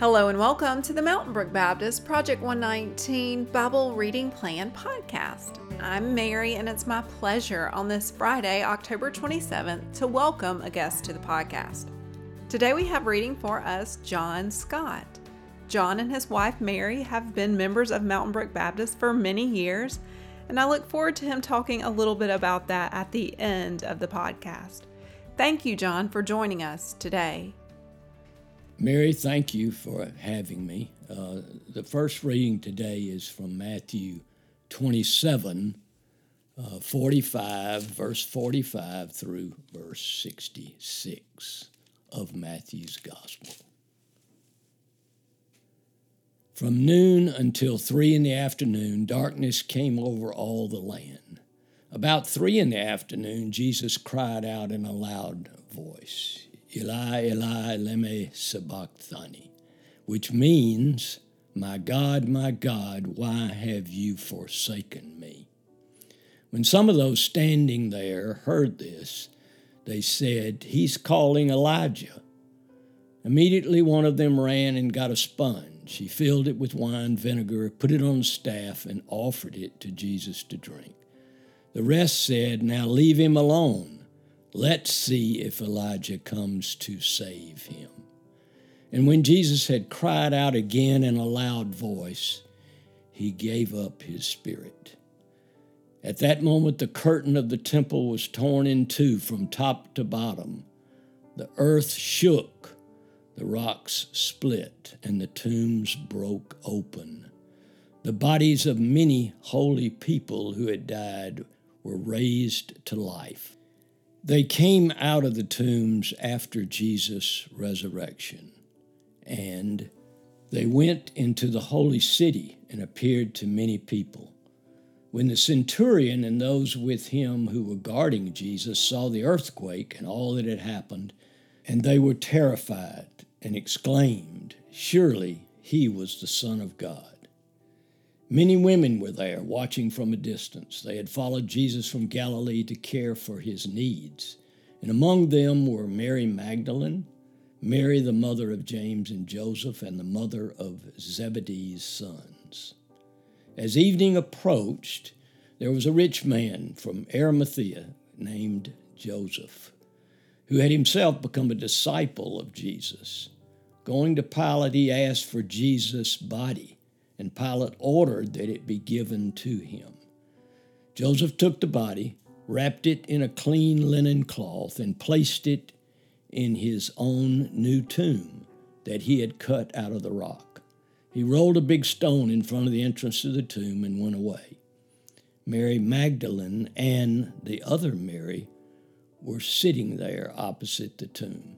Hello and welcome to the Mountain Brook Baptist Project 119 Bible Reading Plan podcast. I'm Mary, and it's my pleasure on this Friday, October 27th, to welcome a guest to the podcast. Today we have reading for us John Scott. John and his wife Mary have been members of Mountain Brook Baptist for many years, and I look forward to him talking a little bit about that at the end of the podcast. Thank you, John, for joining us today. Mary, thank you for having me. Uh, the first reading today is from Matthew 27, uh, 45, verse 45 through verse 66 of Matthew's Gospel. From noon until three in the afternoon, darkness came over all the land. About three in the afternoon, Jesus cried out in a loud voice, Eli, Eli, lema sabachthani, which means, My God, my God, why have you forsaken me? When some of those standing there heard this, they said, He's calling Elijah. Immediately one of them ran and got a sponge. He filled it with wine vinegar, put it on a staff, and offered it to Jesus to drink. The rest said, Now leave him alone. Let's see if Elijah comes to save him. And when Jesus had cried out again in a loud voice, he gave up his spirit. At that moment, the curtain of the temple was torn in two from top to bottom. The earth shook, the rocks split, and the tombs broke open. The bodies of many holy people who had died were raised to life. They came out of the tombs after Jesus' resurrection, and they went into the holy city and appeared to many people. When the centurion and those with him who were guarding Jesus saw the earthquake and all that had happened, and they were terrified and exclaimed, Surely he was the Son of God. Many women were there watching from a distance. They had followed Jesus from Galilee to care for his needs. And among them were Mary Magdalene, Mary, the mother of James and Joseph, and the mother of Zebedee's sons. As evening approached, there was a rich man from Arimathea named Joseph, who had himself become a disciple of Jesus. Going to Pilate, he asked for Jesus' body and Pilate ordered that it be given to him. Joseph took the body, wrapped it in a clean linen cloth, and placed it in his own new tomb that he had cut out of the rock. He rolled a big stone in front of the entrance to the tomb and went away. Mary Magdalene and the other Mary were sitting there opposite the tomb.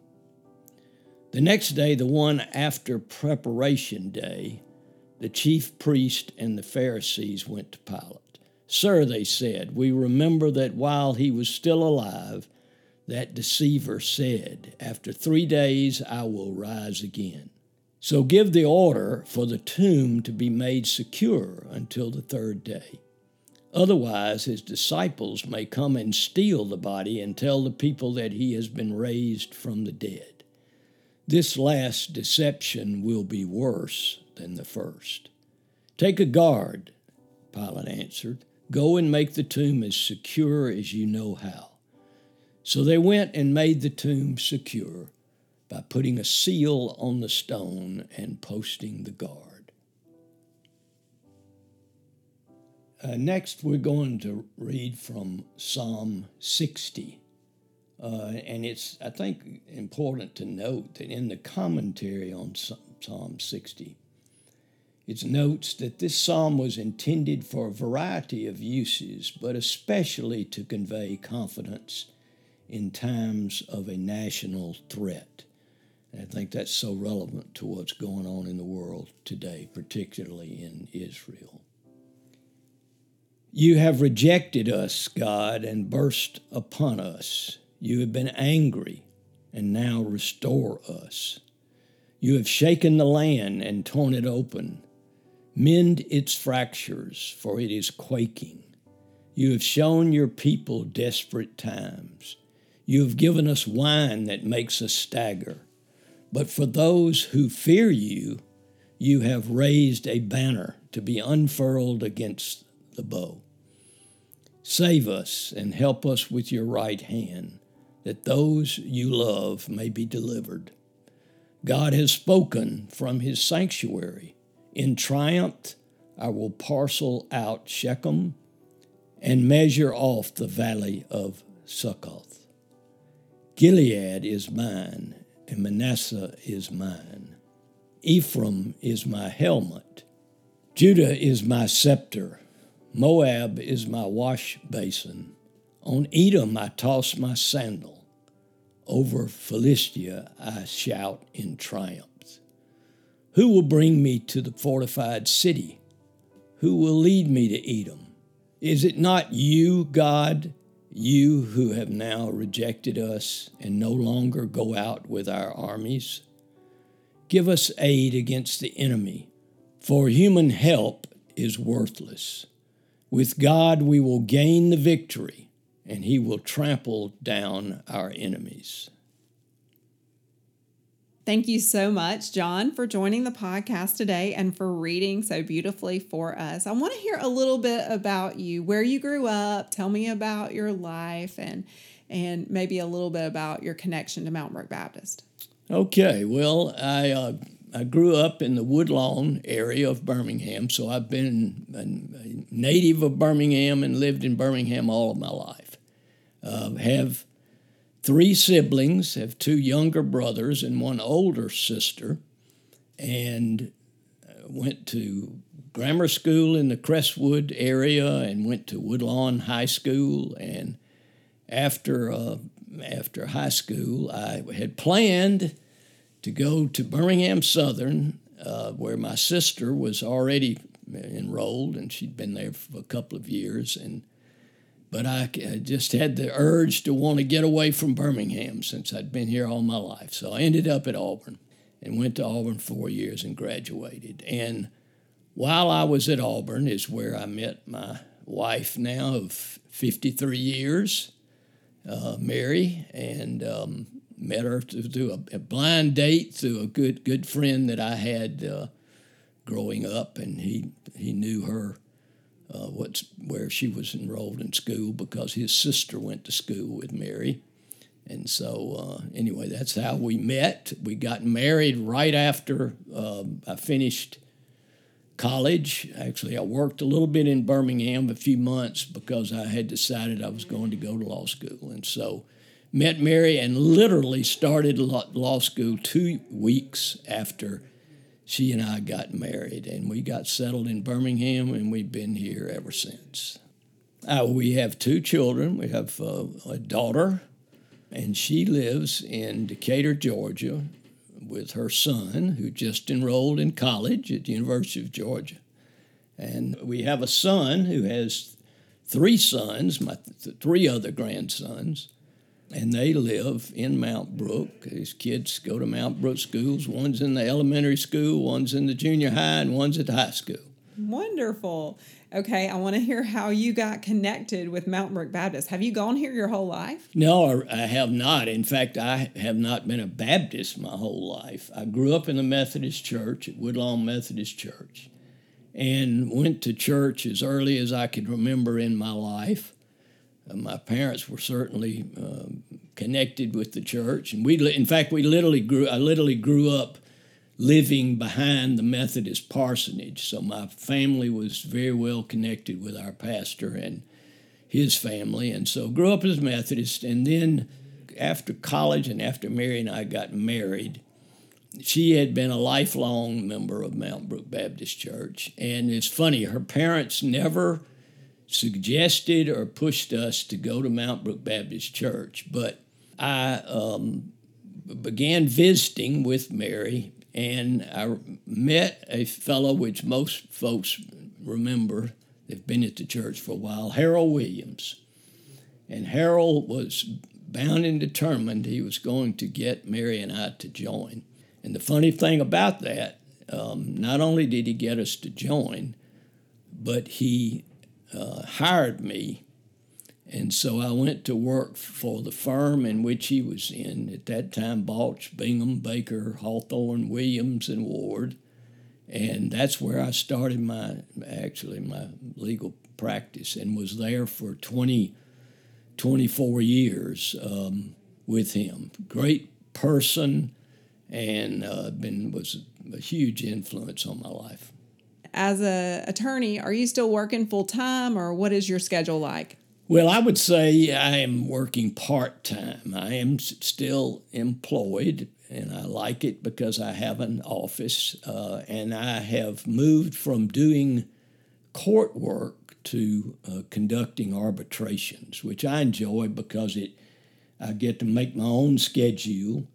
The next day, the one after preparation day, the chief priest and the Pharisees went to Pilate. Sir, they said, we remember that while he was still alive, that deceiver said, After three days I will rise again. So give the order for the tomb to be made secure until the third day. Otherwise, his disciples may come and steal the body and tell the people that he has been raised from the dead. This last deception will be worse than the first. Take a guard, Pilate answered. Go and make the tomb as secure as you know how. So they went and made the tomb secure by putting a seal on the stone and posting the guard. Uh, next, we're going to read from Psalm 60. Uh, and it's, I think, important to note that in the commentary on Psalm 60, it notes that this psalm was intended for a variety of uses, but especially to convey confidence in times of a national threat. And I think that's so relevant to what's going on in the world today, particularly in Israel. You have rejected us, God, and burst upon us. You have been angry, and now restore us. You have shaken the land and torn it open Mend its fractures, for it is quaking. You have shown your people desperate times. You have given us wine that makes us stagger. But for those who fear you, you have raised a banner to be unfurled against the bow. Save us and help us with your right hand, that those you love may be delivered. God has spoken from his sanctuary. In triumph, I will parcel out Shechem and measure off the valley of Succoth. Gilead is mine, and Manasseh is mine. Ephraim is my helmet. Judah is my scepter. Moab is my wash basin. On Edom I toss my sandal. Over Philistia I shout in triumph. Who will bring me to the fortified city? Who will lead me to Edom? Is it not you, God, you who have now rejected us and no longer go out with our armies? Give us aid against the enemy, for human help is worthless. With God we will gain the victory, and he will trample down our enemies. Thank you so much, John, for joining the podcast today and for reading so beautifully for us. I want to hear a little bit about you, where you grew up. Tell me about your life and and maybe a little bit about your connection to Mountain Brook Baptist. Okay, well, I uh, I grew up in the Woodlawn area of Birmingham, so I've been a native of Birmingham and lived in Birmingham all of my life. Uh, have three siblings, have two younger brothers and one older sister, and uh, went to grammar school in the Crestwood area and went to Woodlawn High School. And after uh, after high school, I had planned to go to Birmingham Southern, uh, where my sister was already enrolled, and she'd been there for a couple of years, and but I, just had the urge to want to get away from Birmingham since I'd been here all my life. So I ended up at Auburn and went to Auburn four years and graduated. And while I was at Auburn is where I met my wife now of 53 years, uh, Mary, and um, met her through a, a, blind date through a good good friend that I had uh, growing up, and he he knew her uh, what's where she was enrolled in school because his sister went to school with Mary. And so, uh, anyway, that's how we met. We got married right after uh, I finished college. Actually, I worked a little bit in Birmingham a few months because I had decided I was going to go to law school. And so, met Mary and literally started law school two weeks after she and I got married, and we got settled in Birmingham, and we've been here ever since. Uh, we have two children. We have uh, a daughter, and she lives in Decatur, Georgia, with her son, who just enrolled in college at the University of Georgia. And we have a son who has three sons, my th- three other grandsons, and they live in Mountain Brook. These kids go to Mountain Brook schools. One's in the elementary school, one's in the junior high, and one's at the high school. Wonderful. Okay, I want to hear how you got connected with Mountain Brook Baptist. Have you gone here your whole life? No, I have not. In fact, I have not been a Baptist my whole life. I grew up in the Methodist Church at Woodlawn Methodist Church and went to church as early as I could remember in my life. Uh, my parents were certainly uh, connected with the church, and we, in fact, we literally grew. I literally grew up living behind the Methodist parsonage, so my family was very well connected with our pastor and his family, and so grew up as Methodist. And then, after college and after Mary and I got married, she had been a lifelong member of Mountain Brook Baptist Church, and it's funny. Her parents never suggested or pushed us to go to Mountain Brook Baptist Church, but I um, began visiting with Mary, and I met a fellow which most folks remember. They've been at the church for a while, Harold Williams. And Harold was bound and determined he was going to get Mary and I to join. And the funny thing about that, um, not only did he get us to join, but he uh, hired me And so I went to work for the firm in which he was in at that time Balch, Bingham, Baker, Hawthorne, Williams, and Ward. And that's where I started my actually my legal practice and was there for 20, 24 years um, with him. Great person and uh, been was a huge influence on my life. As a attorney, are you still working full time or what is your schedule like? Well, I would say I am working part time. I am still employed, and I like it because I have an office, uh, and I have moved from doing court work to uh, conducting arbitrations, which I enjoy because it I get to make my own schedule.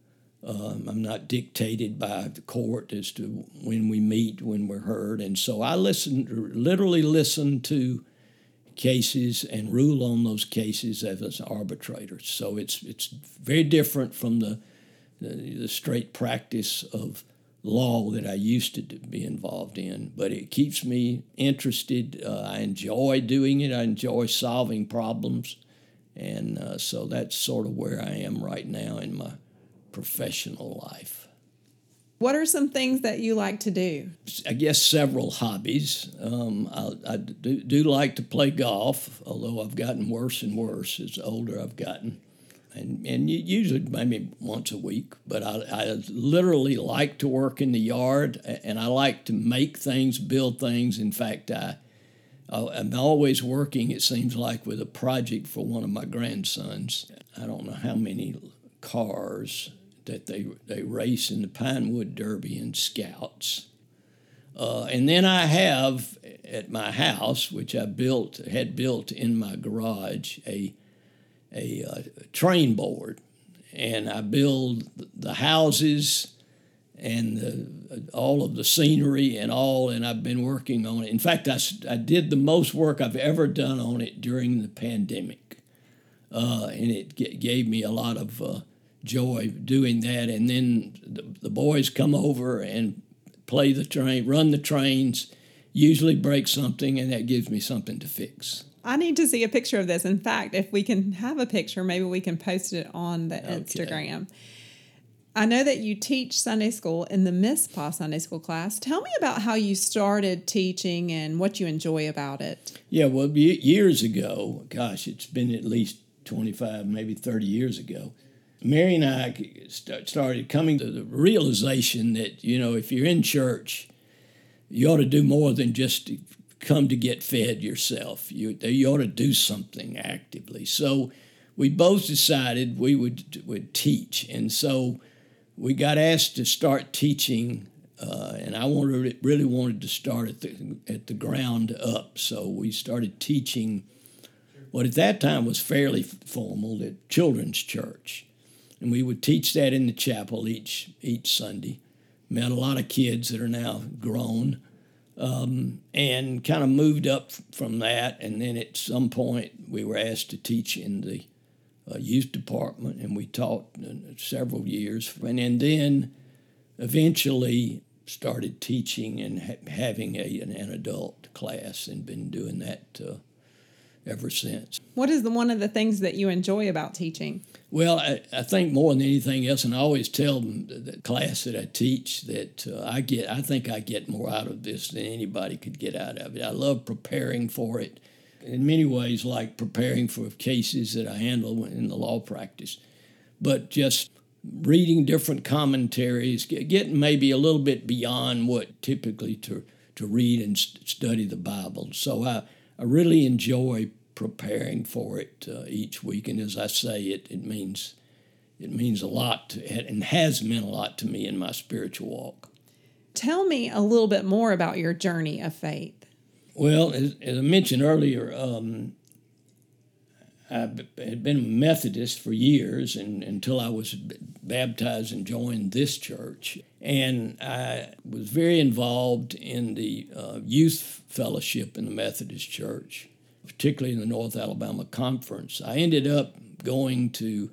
Um, I'm not dictated by the court as to when we meet, when we're heard, and so I listen, literally listen to cases and rule on those cases as an arbitrator. So it's it's very different from the the, the straight practice of law that I used to be involved in. But it keeps me interested. Uh, I enjoy doing it. I enjoy solving problems, and uh, so that's sort of where I am right now in my professional life. What are some things that you like to do? I guess several hobbies. Um, I, I do, do, like to play golf, although I've gotten worse and worse as older I've gotten. And, and usually maybe once a week, but I, I literally like to work in the yard and I like to make things, build things. In fact, I, I'm always working, it seems like, with a project for one of my grandsons. I don't know how many cars that they, they race in the Pinewood Derby and Scouts. Uh, and then I have at my house, which I built, had built in my garage, a, a, a uh, train board. And I build the houses and the, all of the scenery and all, and I've been working on it. In fact, I, I did the most work I've ever done on it during the pandemic. Uh, and it g- gave me a lot of uh, joy doing that. And then the, the boys come over and play the train, run the trains, usually break something, and that gives me something to fix. I need to see a picture of this. In fact, if we can have a picture, maybe we can post it on the okay. Instagram. I know that you teach Sunday school in the Mizpah Sunday school class. Tell me about how you started teaching and what you enjoy about it. Yeah, well, years ago, gosh, it's been at least 25, maybe 30 years ago, Mary and I started coming to the realization that, you know, if you're in church, you ought to do more than just come to get fed yourself. You, you ought to do something actively. So we both decided we would, would teach. And so we got asked to start teaching, uh, and I wanted, really wanted to start at the, at the ground up. So we started teaching what at that time was fairly formal at Children's Church and we would teach that in the chapel each each Sunday. Met a lot of kids that are now grown, um, and kind of moved up from that. And then at some point, we were asked to teach in the uh, youth department, and we taught uh, several years. And, and then eventually started teaching and ha- having a, an, an, adult class, and been doing that uh, ever since. What is the, one of the things that you enjoy about teaching? Well, I, I think more than anything else, and I always tell them the class that I teach that uh, I get, I think I get more out of this than anybody could get out of it. I love preparing for it in many ways, like preparing for cases that I handle in the law practice, but just reading different commentaries, getting maybe a little bit beyond what typically to, to read and study the Bible. So I, I really enjoy preparing for it uh, each week. And as I say, it, it means it means a lot to, and has meant a lot to me in my spiritual walk. Tell me a little bit more about your journey of faith. Well, as, as I mentioned earlier, um, I had been a Methodist for years and, until I was baptized and joined this church. And I was very involved in the uh, youth fellowship in the Methodist church particularly in the North Alabama Conference. I ended up going to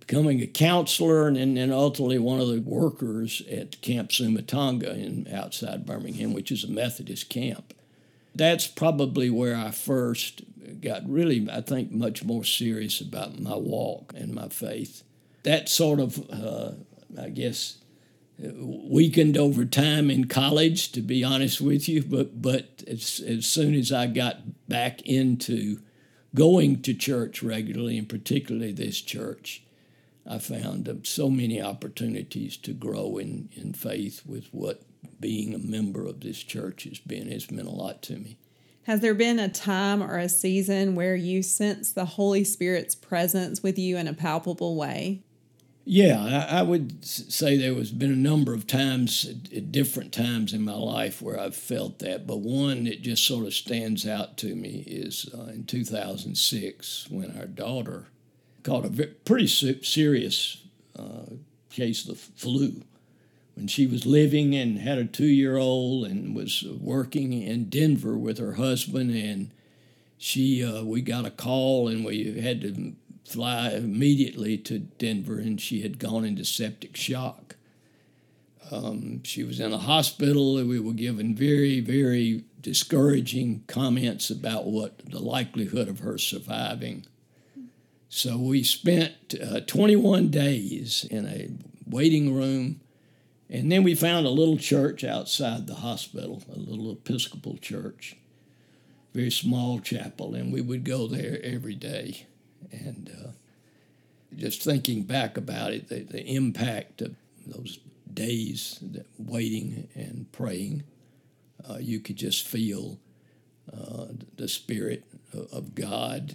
becoming a counselor and then ultimately one of the workers at Camp Sumatanga in outside Birmingham, which is a Methodist camp. That's probably where I first got really, I think, much more serious about my walk and my faith. That sort of, uh, I guess, weakened over time in college, to be honest with you. But but as, as soon as I got back into going to church regularly, and particularly this church, I found so many opportunities to grow in, in faith with what being a member of this church has been. It's meant a lot to me. Has there been a time or a season where you sense the Holy Spirit's presence with you in a palpable way? Yeah, I, I would say there has been a number of times at different times in my life where I've felt that, but one that just sort of stands out to me is uh, in 2006 when our daughter caught a pretty serious uh, case of the flu. When she was living and had a two year old and was working in Denver with her husband, and she uh, we got a call and we had to fly immediately to Denver, and she had gone into septic shock. Um, she was in a hospital, and we were given very, very discouraging comments about what the likelihood of her surviving. So we spent uh, 21 days in a waiting room, and then we found a little church outside the hospital, a little Episcopal church, very small chapel, and we would go there every day. And uh, just thinking back about it, the, the impact of those days waiting and praying, uh, you could just feel uh, the Spirit of God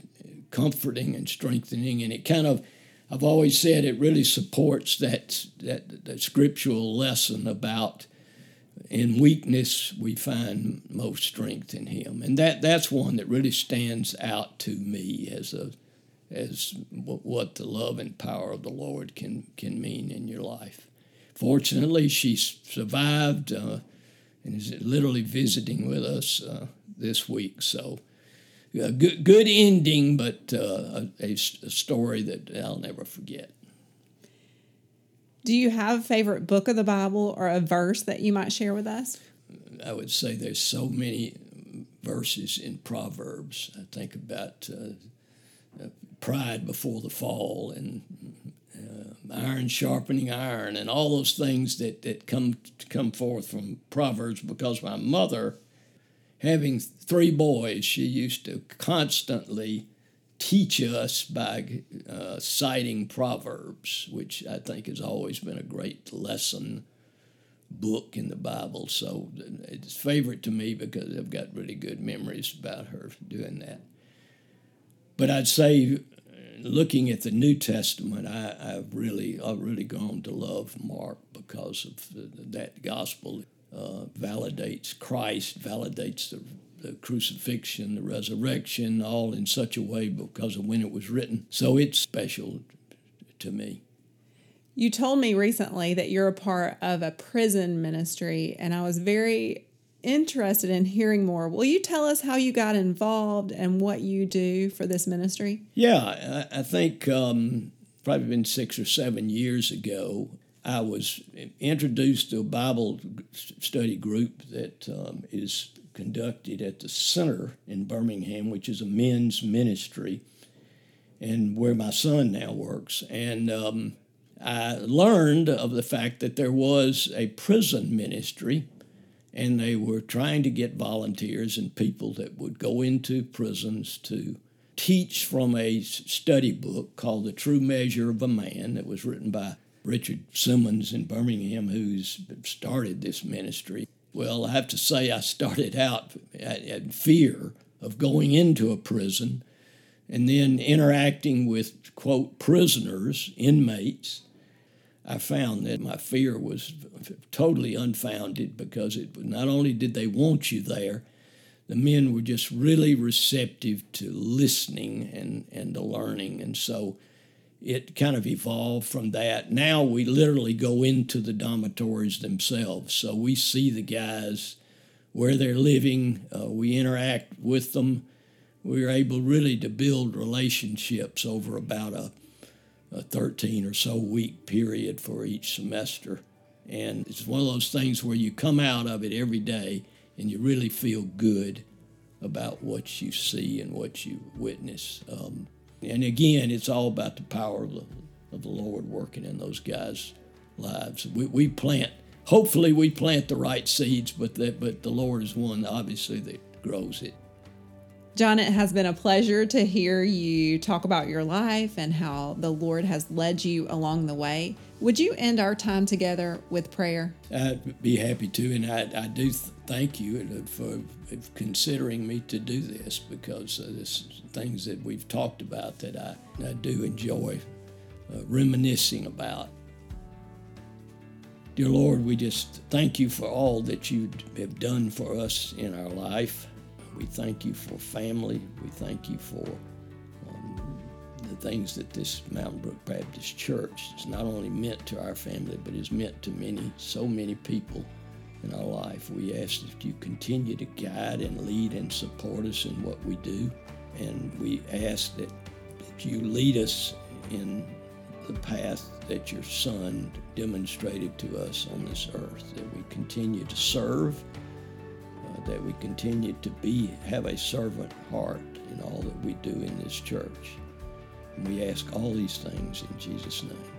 comforting and strengthening. And it kind of, I've always said, it really supports that, that, that scriptural lesson about in weakness we find most strength in Him. And that, that's one that really stands out to me as a as what the love and power of the Lord can can mean in your life. Fortunately, she survived uh, and is literally visiting with us uh, this week. So, uh, good good ending, but uh, a, a story that I'll never forget. Do you have a favorite book of the Bible or a verse that you might share with us? I would say there's so many verses in Proverbs. I think about uh, pride before the fall and uh, iron sharpening iron and all those things that, that come come forth from Proverbs because my mother, having three boys, she used to constantly teach us by uh, citing Proverbs, which I think has always been a great lesson book in the Bible. So it's favorite to me because I've got really good memories about her doing that. But I'd say, looking at the New Testament, I, have really, I've really gone to love Mark because of that gospel uh, validates Christ, validates the, the crucifixion, the resurrection, all in such a way because of when it was written. So it's special to me. You told me recently that you're a part of a prison ministry, and I was very interested in hearing more. Will you tell us how you got involved and what you do for this ministry? Yeah, I, I think um, probably been six or seven years ago. I was introduced to a Bible study group that um, is conducted at the Center in Birmingham, which is a men's ministry, and where my son now works. And um, I learned of the fact that there was a prison ministry and they were trying to get volunteers and people that would go into prisons to teach from a study book called The True Measure of a Man that was written by Richard Simmons in Birmingham, who's started this ministry. Well, I have to say, I started out in fear of going into a prison and then interacting with, quote, prisoners, inmates, I found that my fear was totally unfounded because it not only did they want you there, the men were just really receptive to listening and, and to learning. And so it kind of evolved from that. Now we literally go into the dormitories themselves. So we see the guys where they're living, uh, we interact with them. We're able really to build relationships over about a a 13 or so week period for each semester. And it's one of those things where you come out of it every day and you really feel good about what you see and what you witness. Um, and again, it's all about the power of the, of the Lord working in those guys' lives. We, we plant, hopefully, we plant the right seeds, but that, but the Lord is one, obviously, that grows it. John, it has been a pleasure to hear you talk about your life and how the Lord has led you along the way. Would you end our time together with prayer? I'd be happy to, and I, I do th- thank you for considering me to do this because there's things that we've talked about that I, I do enjoy uh, reminiscing about. Dear Lord, we just thank you for all that you have done for us in our life. We thank you for family. We thank you for um, the things that this Mountain Brook Baptist Church is not only meant to our family, but is meant to many, so many people in our life. We ask that you continue to guide and lead and support us in what we do. And we ask that, that you lead us in the path that your Son demonstrated to us on this earth, that we continue to serve that we continue to be have a servant heart in all that we do in this church. And we ask all these things in Jesus' name.